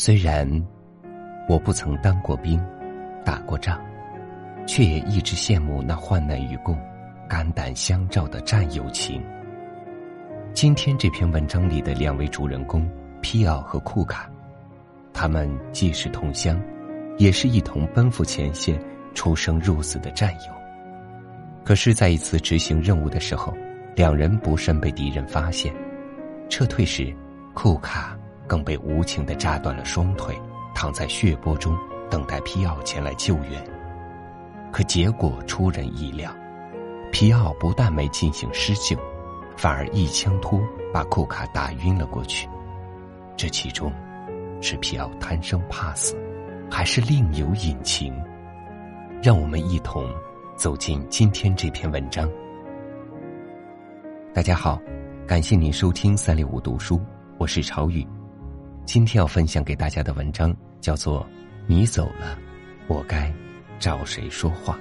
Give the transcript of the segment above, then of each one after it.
虽然我不曾当过兵、打过仗，却也一直羡慕那患难与共、肝胆相照的战友情。今天这篇文章里的两位主人公皮奥和库卡，他们既是同乡，也是一同奔赴前线、出生入死的战友。可是，在一次执行任务的时候，两人不慎被敌人发现，撤退时，库卡。更被无情的扎断了双腿，躺在血泊中等待皮奥前来救援。可结果出人意料，皮奥不但没进行施救，反而一枪托把库卡打晕了过去。这其中，是皮奥贪生怕死，还是另有隐情？让我们一同走进今天这篇文章。大家好，感谢您收听三六五读书，我是朝雨。今天要分享给大家的文章叫做《你走了，我该找谁说话》。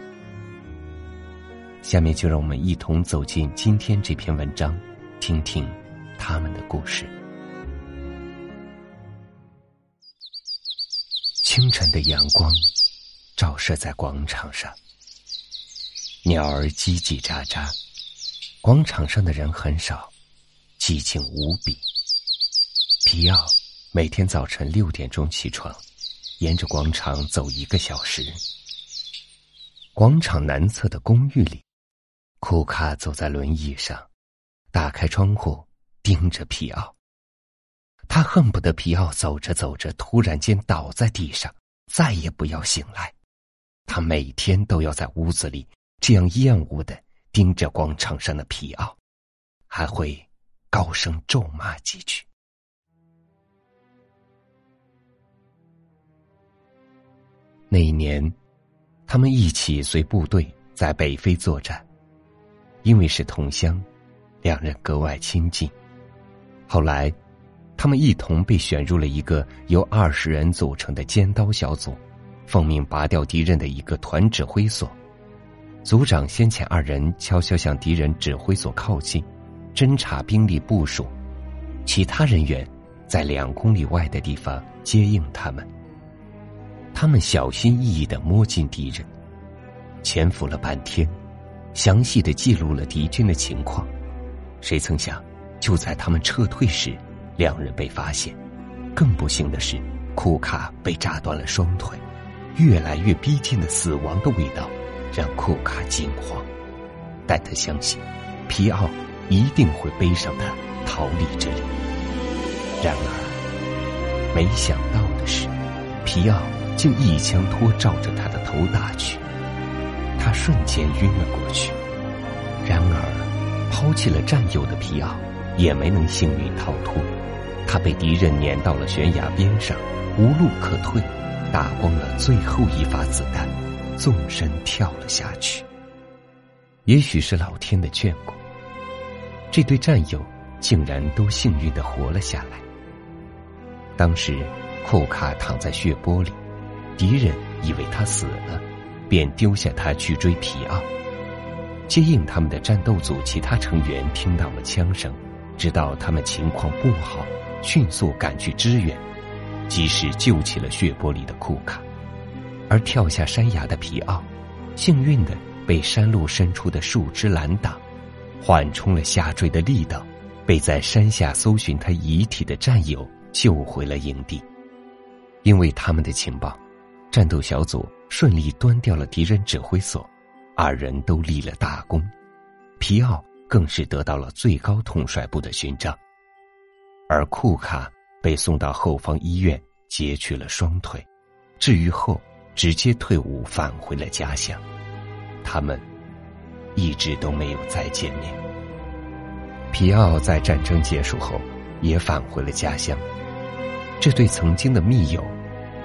下面就让我们一同走进今天这篇文章，听听他们的故事。清晨的阳光照射在广场上，鸟儿叽叽喳喳，广场上的人很少，寂静无比。皮奥。每天早晨六点钟起床，沿着广场走一个小时。广场南侧的公寓里，库卡走在轮椅上，打开窗户，盯着皮奥。他恨不得皮奥走着走着突然间倒在地上，再也不要醒来。他每天都要在屋子里这样厌恶的盯着广场上的皮奥，还会高声咒骂几句。那一年，他们一起随部队在北非作战，因为是同乡，两人格外亲近。后来，他们一同被选入了一个由二十人组成的尖刀小组，奉命拔掉敌人的一个团指挥所。组长先遣二人悄悄向敌人指挥所靠近，侦察兵力部署；其他人员在两公里外的地方接应他们。他们小心翼翼的摸进敌人，潜伏了半天，详细的记录了敌军的情况。谁曾想，就在他们撤退时，两人被发现。更不幸的是，库卡被炸断了双腿。越来越逼近的死亡的味道，让库卡惊慌。但他相信，皮奥一定会背上他逃离这里。然而，没想到的是，皮奥。竟一枪托照着他的头打去，他瞬间晕了过去。然而，抛弃了战友的皮奥也没能幸运逃脱，他被敌人撵到了悬崖边上，无路可退，打光了最后一发子弹，纵身跳了下去。也许是老天的眷顾，这对战友竟然都幸运的活了下来。当时，库卡躺在血泊里。敌人以为他死了，便丢下他去追皮奥。接应他们的战斗组其他成员听到了枪声，知道他们情况不好，迅速赶去支援，及时救起了血泊里的库卡。而跳下山崖的皮奥，幸运的被山路伸出的树枝拦挡，缓冲了下坠的力道，被在山下搜寻他遗体的战友救回了营地。因为他们的情报。战斗小组顺利端掉了敌人指挥所，二人都立了大功，皮奥更是得到了最高统帅部的勋章，而库卡被送到后方医院截去了双腿，治愈后直接退伍返回了家乡，他们一直都没有再见面。皮奥在战争结束后也返回了家乡，这对曾经的密友。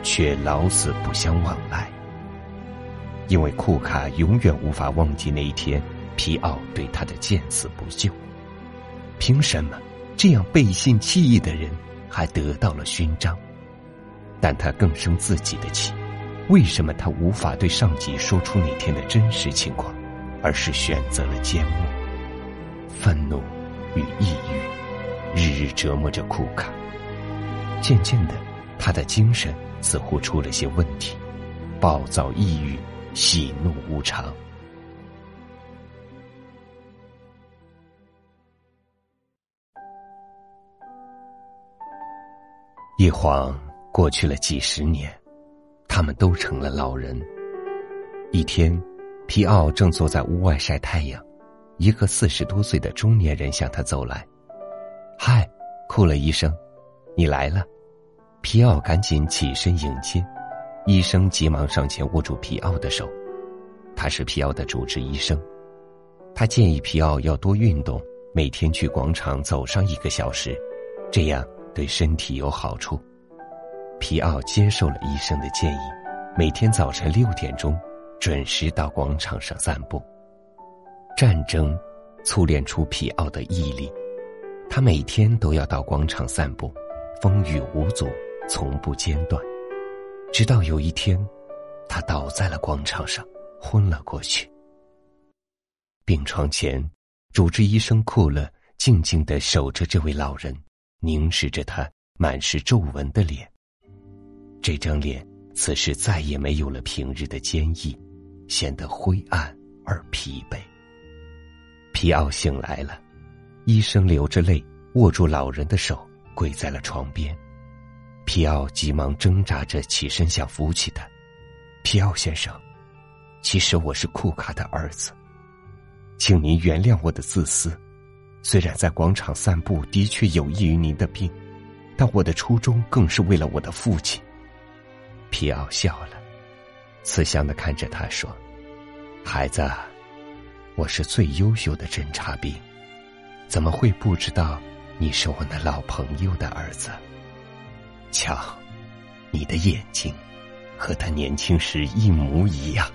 却老死不相往来，因为库卡永远无法忘记那一天皮奥对他的见死不救。凭什么这样背信弃义的人还得到了勋章？但他更生自己的气：为什么他无法对上级说出那天的真实情况，而是选择了缄默？愤怒与抑郁日日折磨着库卡，渐渐的。他的精神似乎出了些问题，暴躁抑郁，喜怒无常。一晃过去了几十年，他们都成了老人。一天，皮奥正坐在屋外晒太阳，一个四十多岁的中年人向他走来。“嗨，库勒医生，你来了！”皮奥赶紧起身迎接，医生急忙上前握住皮奥的手。他是皮奥的主治医生，他建议皮奥要多运动，每天去广场走上一个小时，这样。对身体有好处，皮奥接受了医生的建议，每天早晨六点钟准时到广场上散步。战争淬炼出皮奥的毅力，他每天都要到广场散步，风雨无阻，从不间断。直到有一天，他倒在了广场上，昏了过去。病床前，主治医生库勒静静的守着这位老人。凝视着他满是皱纹的脸，这张脸此时再也没有了平日的坚毅，显得灰暗而疲惫。皮奥醒来了，医生流着泪握住老人的手，跪在了床边。皮奥急忙挣扎着起身想扶起他。皮奥先生，其实我是库卡的儿子，请您原谅我的自私。虽然在广场散步的确有益于您的病，但我的初衷更是为了我的父亲。皮奥笑了，慈祥的看着他说：“孩子，我是最优秀的侦察兵，怎么会不知道你是我那老朋友的儿子？瞧，你的眼睛和他年轻时一模一样。”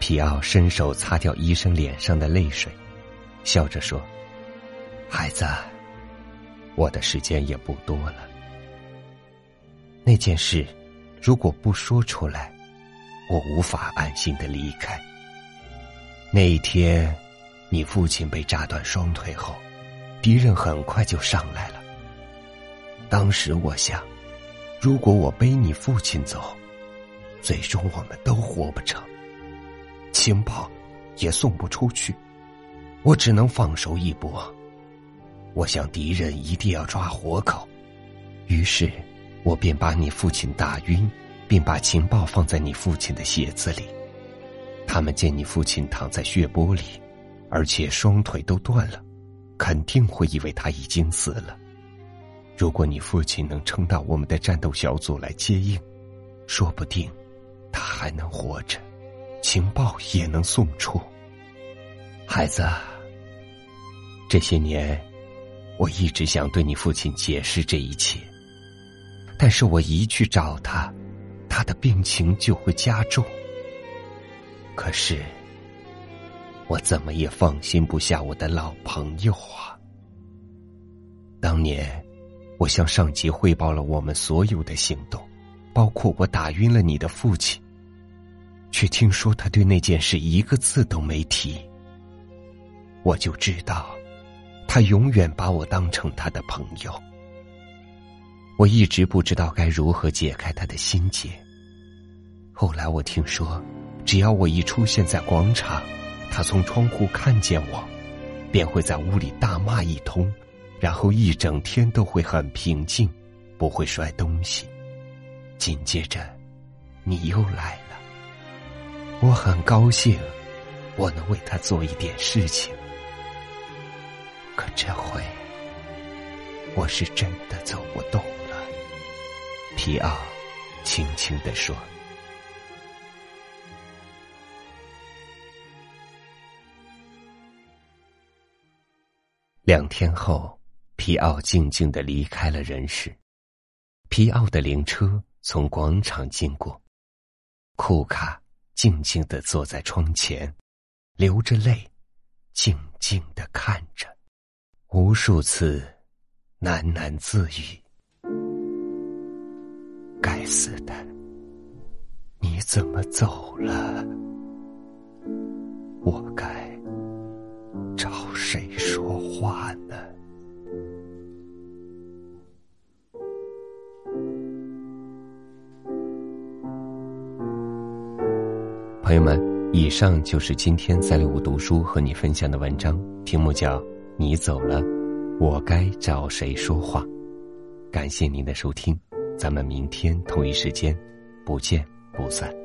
皮奥伸手擦掉医生脸上的泪水，笑着说。孩子，我的时间也不多了。那件事，如果不说出来，我无法安心的离开。那一天，你父亲被炸断双腿后，敌人很快就上来了。当时我想，如果我背你父亲走，最终我们都活不成，情报也送不出去，我只能放手一搏。我想敌人一定要抓活口，于是，我便把你父亲打晕，并把情报放在你父亲的鞋子里。他们见你父亲躺在血泊里，而且双腿都断了，肯定会以为他已经死了。如果你父亲能撑到我们的战斗小组来接应，说不定他还能活着，情报也能送出。孩子，这些年。我一直想对你父亲解释这一切，但是我一去找他，他的病情就会加重。可是，我怎么也放心不下我的老朋友啊！当年，我向上级汇报了我们所有的行动，包括我打晕了你的父亲，却听说他对那件事一个字都没提，我就知道。他永远把我当成他的朋友，我一直不知道该如何解开他的心结。后来我听说，只要我一出现在广场，他从窗户看见我，便会在屋里大骂一通，然后一整天都会很平静，不会摔东西。紧接着，你又来了，我很高兴，我能为他做一点事情。可这回，我是真的走不动了。皮奥轻轻地说。两天后，皮奥静静的离开了人世。皮奥的灵车从广场经过，库卡静静的坐在窗前，流着泪，静静的看着。无数次喃喃自语：“该死的，你怎么走了？我该找谁说话呢？”朋友们，以上就是今天三六五读书和你分享的文章，题目叫《你走了，我该找谁说话》。感谢您的收听，咱们明天同一时间不见不散。